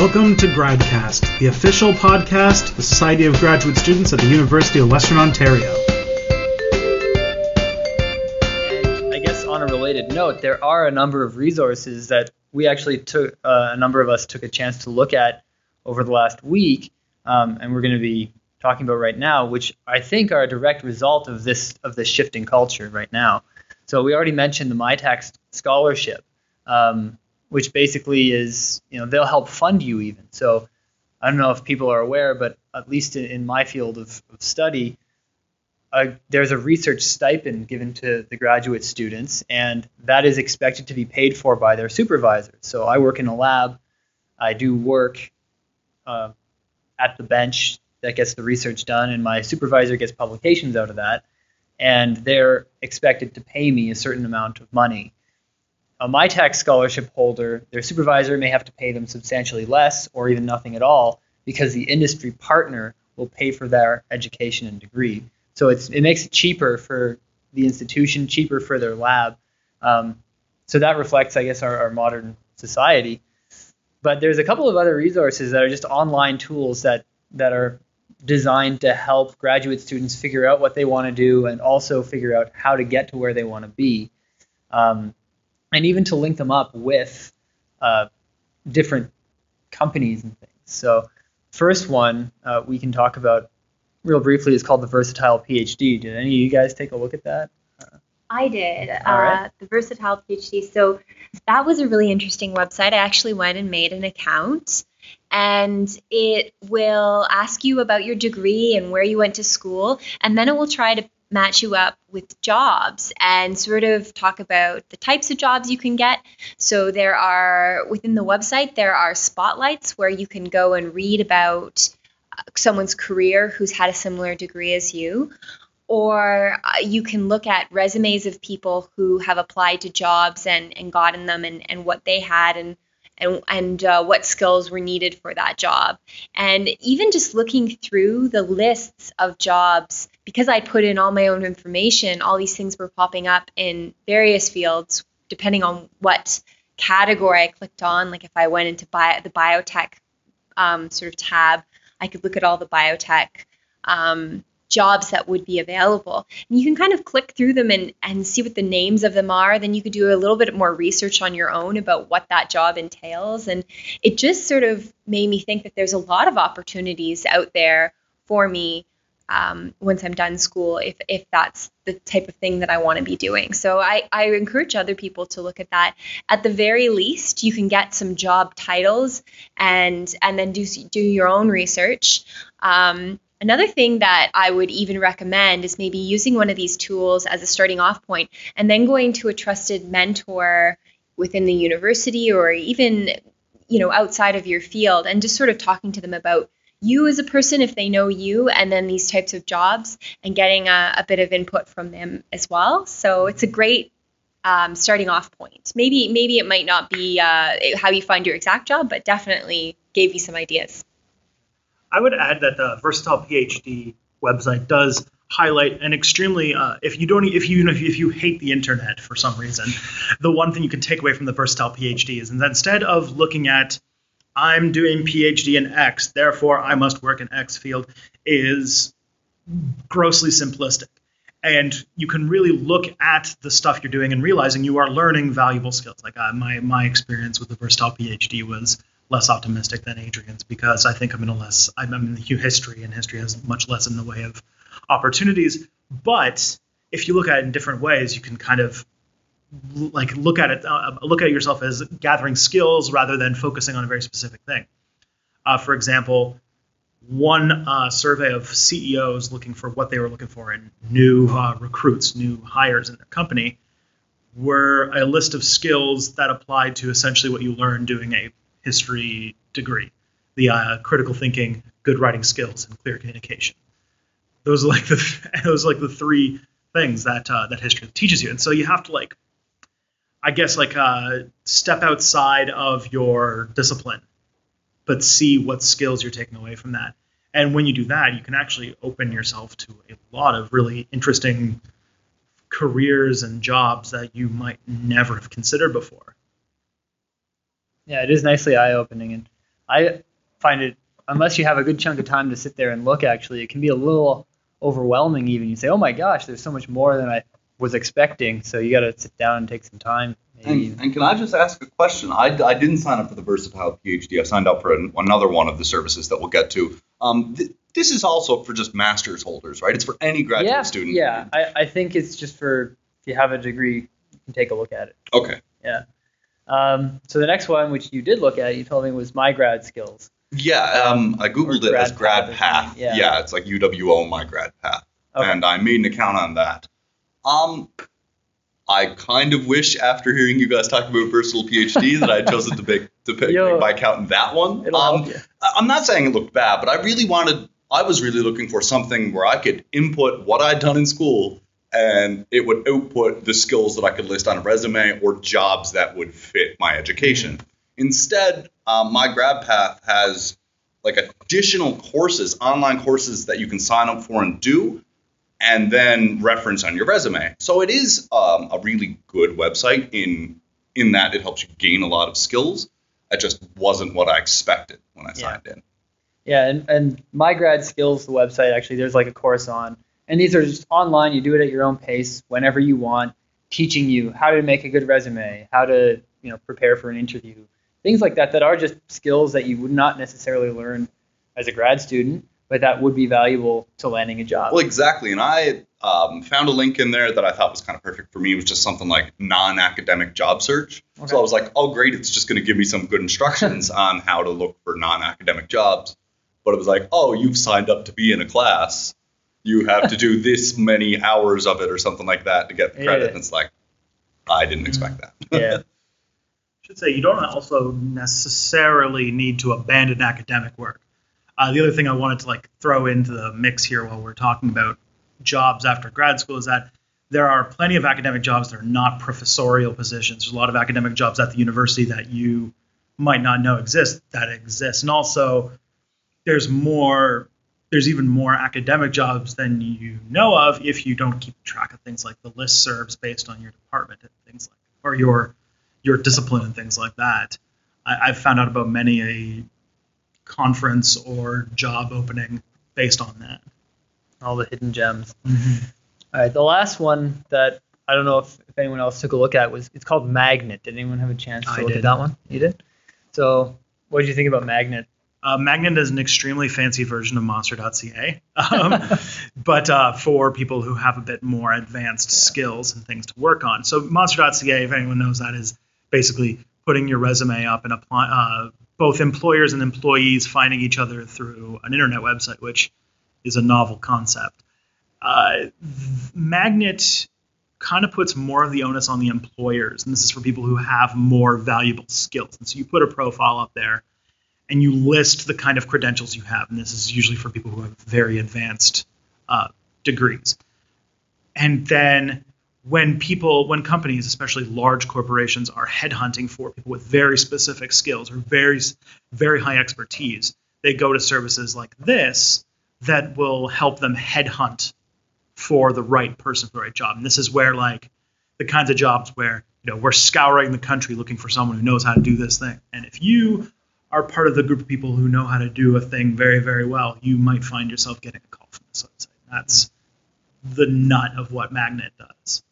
Welcome to GradCast, the official podcast of the Society of Graduate Students at the University of Western Ontario. And I guess on a related note, there are a number of resources that we actually took, uh, a number of us took a chance to look at over the last week, um, and we're going to be talking about right now, which I think are a direct result of this of this shifting culture right now. So we already mentioned the Mitacs scholarship. Um, which basically is, you know, they'll help fund you even. So I don't know if people are aware, but at least in, in my field of, of study, uh, there's a research stipend given to the graduate students, and that is expected to be paid for by their supervisors. So I work in a lab, I do work uh, at the bench that gets the research done, and my supervisor gets publications out of that, and they're expected to pay me a certain amount of money a Mitacs scholarship holder, their supervisor may have to pay them substantially less or even nothing at all because the industry partner will pay for their education and degree. So it makes it cheaper for the institution, cheaper for their lab. Um, so that reflects, I guess, our, our modern society. But there's a couple of other resources that are just online tools that that are designed to help graduate students figure out what they want to do and also figure out how to get to where they want to be. Um, and even to link them up with uh, different companies and things. So, first one uh, we can talk about real briefly is called the Versatile PhD. Did any of you guys take a look at that? I did. Uh, the Versatile PhD. So that was a really interesting website. I actually went and made an account, and it will ask you about your degree and where you went to school, and then it will try to match you up with jobs and sort of talk about the types of jobs you can get. So there are within the website there are spotlights where you can go and read about uh, someone's career who's had a similar degree as you or uh, you can look at resumes of people who have applied to jobs and, and gotten them and, and what they had and and, and uh, what skills were needed for that job. And even just looking through the lists of jobs, because I put in all my own information, all these things were popping up in various fields, depending on what category I clicked on. Like if I went into bio, the biotech um, sort of tab, I could look at all the biotech um, jobs that would be available. And you can kind of click through them and, and see what the names of them are. Then you could do a little bit more research on your own about what that job entails. And it just sort of made me think that there's a lot of opportunities out there for me um, once I'm done school, if, if that's the type of thing that I want to be doing. So I, I encourage other people to look at that. At the very least, you can get some job titles and and then do do your own research. Um, Another thing that I would even recommend is maybe using one of these tools as a starting off point and then going to a trusted mentor within the university or even you know outside of your field and just sort of talking to them about you as a person if they know you and then these types of jobs and getting a, a bit of input from them as well. So it's a great um, starting off point. Maybe maybe it might not be uh, how you find your exact job but definitely gave you some ideas I would add that the Versatile PhD website does highlight an extremely uh, if you don't if you if you hate the internet for some reason the one thing you can take away from the versatile phd is that instead of looking at i'm doing phd in x therefore i must work in x field is grossly simplistic. And you can really look at the stuff you're doing and realizing you are learning valuable skills. Like uh, my my experience with the versatile phd was less optimistic than Adrian's because I think I'm in a less I'm in the history and history has much less in the way of opportunities. But if you look at it in different ways, you can kind of like look at it uh, look at yourself as gathering skills rather than focusing on a very specific thing. Uh, for example, one uh, survey of CEOs looking for what they were looking for in new uh, recruits, new hires in their company, were a list of skills that applied to essentially what you learn doing a history degree, the uh, critical thinking, good writing skills, and clear communication. Those are like the those like the three things that uh, that history teaches you, and so you have to like, I guess like uh, step outside of your discipline, but see what skills you're taking away from that. And when you do that, you can actually open yourself to a lot of really interesting careers and jobs that you might never have considered before yeah, it is nicely eye opening. And I find it unless you have a good chunk of time to sit there and look. Actually, it can be a little overwhelming. Even you say, "Oh my gosh, there's so much more than I was expecting." So you got to sit down and take some time. And, and, can I just ask a question? I, I didn't sign up for the Versatile PhD. I signed up for an, another one of the services that we'll get to. Um, th- this is also for just master's holders, right? It's for any graduate yeah, student. Yeah, I, I think it's just for if you have a degree, you can take a look at it. Okay. Yeah. Um, so the next one, which you did look at, you told me was my grad skills. Yeah, um, I googled it as grad path. path. Yeah. yeah, it's like UWO my grad path, okay. and I made an account on that. Um, I kind of wish after hearing you guys talk about versatile PhD that I had chosen to pick to pick, Yo, my account in that one. Um, I'm not saying it looked bad, but I really wanted. I was really looking for something where I could input what I'd done in school and it would output the skills that I could list on a resume or jobs that would fit my education. Mm-hmm. Instead, um, my grad path has like additional courses, online courses that you can sign up for and do, and then reference on your resume. So it is um, a really good website in in that it helps you gain a lot of skills. That just wasn't what I expected when I signed yeah. in. Yeah, and, and my grad skills the website actually there's like a course on and these are just online. You do it at your own pace whenever you want, teaching you how to make a good resume, how to you know prepare for an interview, things like that. That are just skills that you would not necessarily learn as a grad student, but that would be valuable to landing a job. Well, exactly. And I um, found a link in there that I thought was kind of perfect for me. It was just something like non-academic job search. Okay. So I was like, oh, great, it's just going to give me some good instructions on how to look for non-academic jobs. But it was like, oh, you've signed up to be in a class you have to do this many hours of it or something like that to get the credit. Yeah. And it's like, I didn't expect that. yeah. I should say you don't also necessarily need to abandon academic work. Uh, the other thing I wanted to like throw into the mix here while we're talking about jobs after grad school is that there are plenty of academic jobs that are not professorial positions. There's a lot of academic jobs at the university that you might not know exist that exist, and also there's more there's even more academic jobs than you know of if you don't keep track of things like the list serves based on your department and things like or your your discipline and things like that. I, have found out about many a conference or job opening based on that. All the hidden gems. Mm-hmm. All right, the last one that I don't know if, if anyone else took a look at was it's called Magnet. Did anyone have a chance to I look did. at that one? You did. So, what did you think about Magnet? Uh, Magnet is an extremely fancy version of Monster.ca, um, but uh, for people who have a bit more advanced skills and things to work on. So Monster.ca, if anyone knows that, is basically putting your resume up and apply. Uh, both employers and employees finding each other through an internet website, which is a novel concept. Uh, Magnet kind of puts more of the onus on the employers, and this is for people who have more valuable skills. And so you put a profile up there and you list the kind of credentials you have. And this is usually for people who have very advanced uh, degrees. And then when people, when companies, especially large corporations, are headhunting for people with very specific skills or very, very high expertise, they go to services like this that will help them headhunt for the right person for the right job. And this is where like the kinds of jobs where you know we're scouring the country looking for someone who knows how to do this thing. And if you are part of the group of people who know how to do a thing very, very well, you might find yourself getting a call from this website. That's the nut of what Magnet does.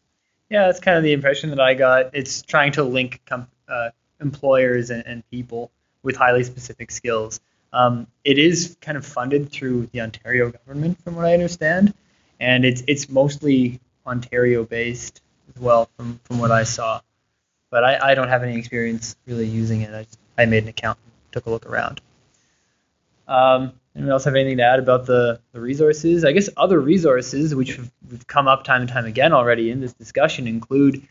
Yeah, that's kind of the impression that I got. It's trying to link com- uh, employers and, and, people with highly specific skills. Um, it is kind of funded through the Ontario government, from what I understand, and it's it's mostly Ontario based as well, from from what I saw. But I, I don't have any experience really using it. I, I made an account took a look around. Um, anyone else have anything to add about the, the resources? I guess other resources which have, have come up time and time again already in this discussion include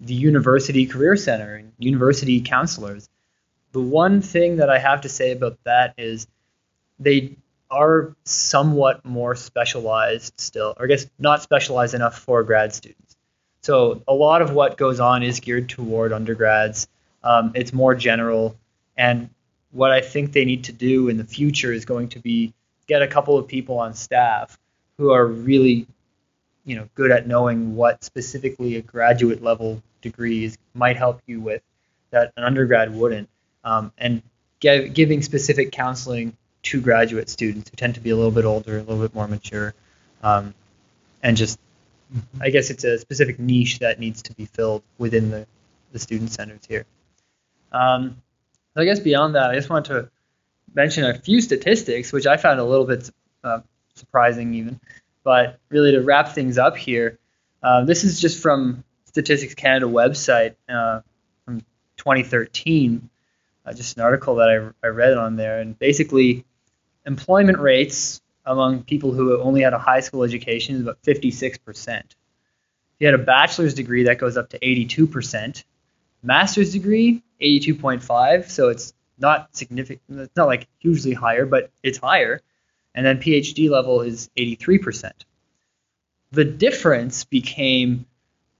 the University Career Center and university counselors. The one thing that I have to say about that is they are somewhat more specialized still, or I guess not specialized enough for grad students. So a lot of what goes on is geared toward undergrads. Um, it's more general, and what I think they need to do in the future is going to be get a couple of people on staff who are really, you know, good at knowing what specifically a graduate level degree is, might help you with that an undergrad wouldn't, um, and giving specific counseling to graduate students who tend to be a little bit older, a little bit more mature, um, and just I guess it's a specific niche that needs to be filled within the, the student centers here. Um, I guess beyond that, I just want to mention a few statistics, which I found a little bit uh, surprising even. But really, to wrap things up here, uh, this is just from Statistics Canada website uh, from 2013, uh, just an article that I, I read on there, and basically, employment rates among people who only had a high school education is about 56%. If you had a bachelor's degree, that goes up to 82%. Master's degree, 82.5, so it's not significant. It's not like hugely higher, but it's higher. And then PhD level is 83%. The difference became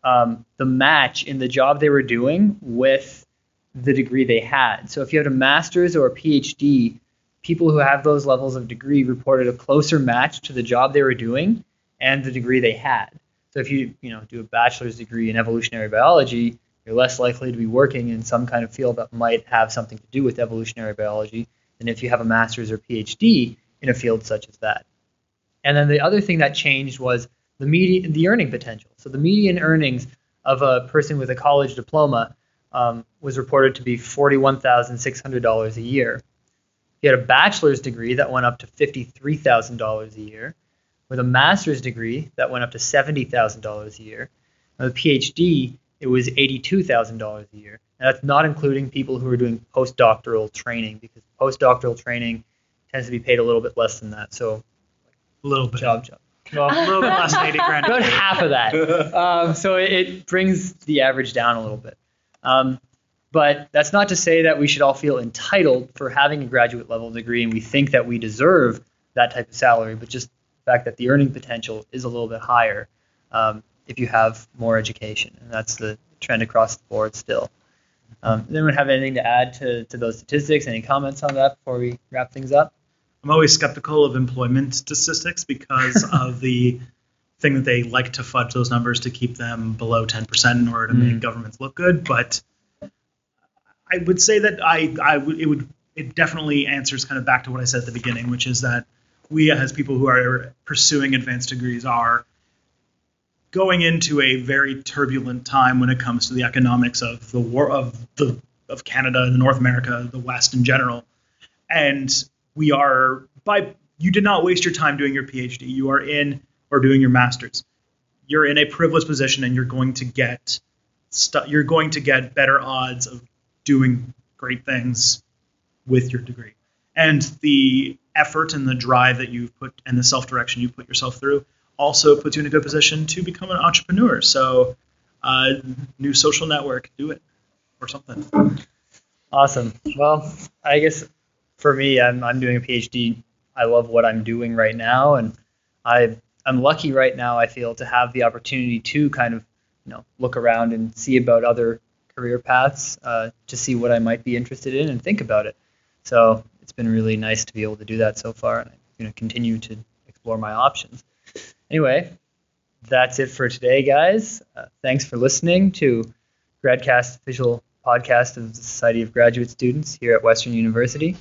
um, the match in the job they were doing with the degree they had. So if you had a master's or a PhD, people who have those levels of degree reported a closer match to the job they were doing and the degree they had. So if you you know do a bachelor's degree in evolutionary biology, you're less likely to be working in some kind of field that might have something to do with evolutionary biology than if you have a master's or PhD in a field such as that. And then the other thing that changed was the median, the earning potential. So the median earnings of a person with a college diploma um, was reported to be $41,600 a year. He had a bachelor's degree that went up to $53,000 a year, with a master's degree that went up to $70,000 a year. And a PhD, it was $82,000 a year. And that's not including people who are doing postdoctoral training because postdoctoral training tends to be paid a little bit less than that. So a little bit. Job, job. Well, a little bit less than 80 grand. About half of that. Um, so it, it, brings the average down a little bit. Um, but that's not to say that we should all feel entitled for having a graduate level degree and we think that we deserve that type of salary, but just the fact that the earning potential is a little bit higher um, if you have more education. And that's the trend across the board still. Um, does anyone have anything to add to, to those statistics? Any comments on that before we wrap things up? I'm always skeptical of employment statistics because of the thing that they like to fudge those numbers to keep them below 10% in order to mm. make governments look good. But I would say that I, I would, it would, it definitely answers kind of back to what I said at the beginning, which is that we as people who are pursuing advanced degrees are going into a very turbulent time when it comes to the economics of the war of the of Canada, North America, the West in general, and we are by you did not waste your time doing your PhD. You are in or doing your master's. You're in a privileged position, and you're going to get stu- you're going to get better odds of doing great things with your degree. And the effort and the drive that you've put and the self direction you put yourself through also puts you in a good position to become an entrepreneur. So, uh, new social network, do it or something. Awesome. Well, I guess for me, I'm, I'm doing a PhD. I love what I'm doing right now, and I I'm lucky right now. I feel to have the opportunity to kind of you know look around and see about other career paths uh, to see what I might be interested in and think about it. So it's been really nice to be able to do that so far, and going to continue to explore my options. Anyway, that's it for today, guys. Uh, thanks for listening to GradCast official podcast of the Society of Graduate Students here at Western University.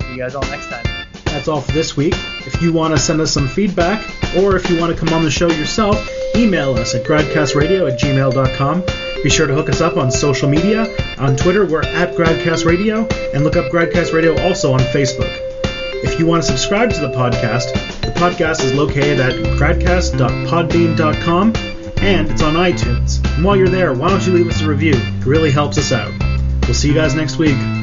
See you guys all next time. That's all for this week. If you want to send us some feedback, or if you want to come on the show yourself, email us at gradcastradio at gmail.com. Be sure to hook us up on social media. On Twitter, we're at Gradcast Radio, and look up Gradcast Radio also on Facebook. If you want to subscribe to the podcast, the podcast is located at gradcast.podbean.com and it's on iTunes. And while you're there, why don't you leave us a review? It really helps us out. We'll see you guys next week.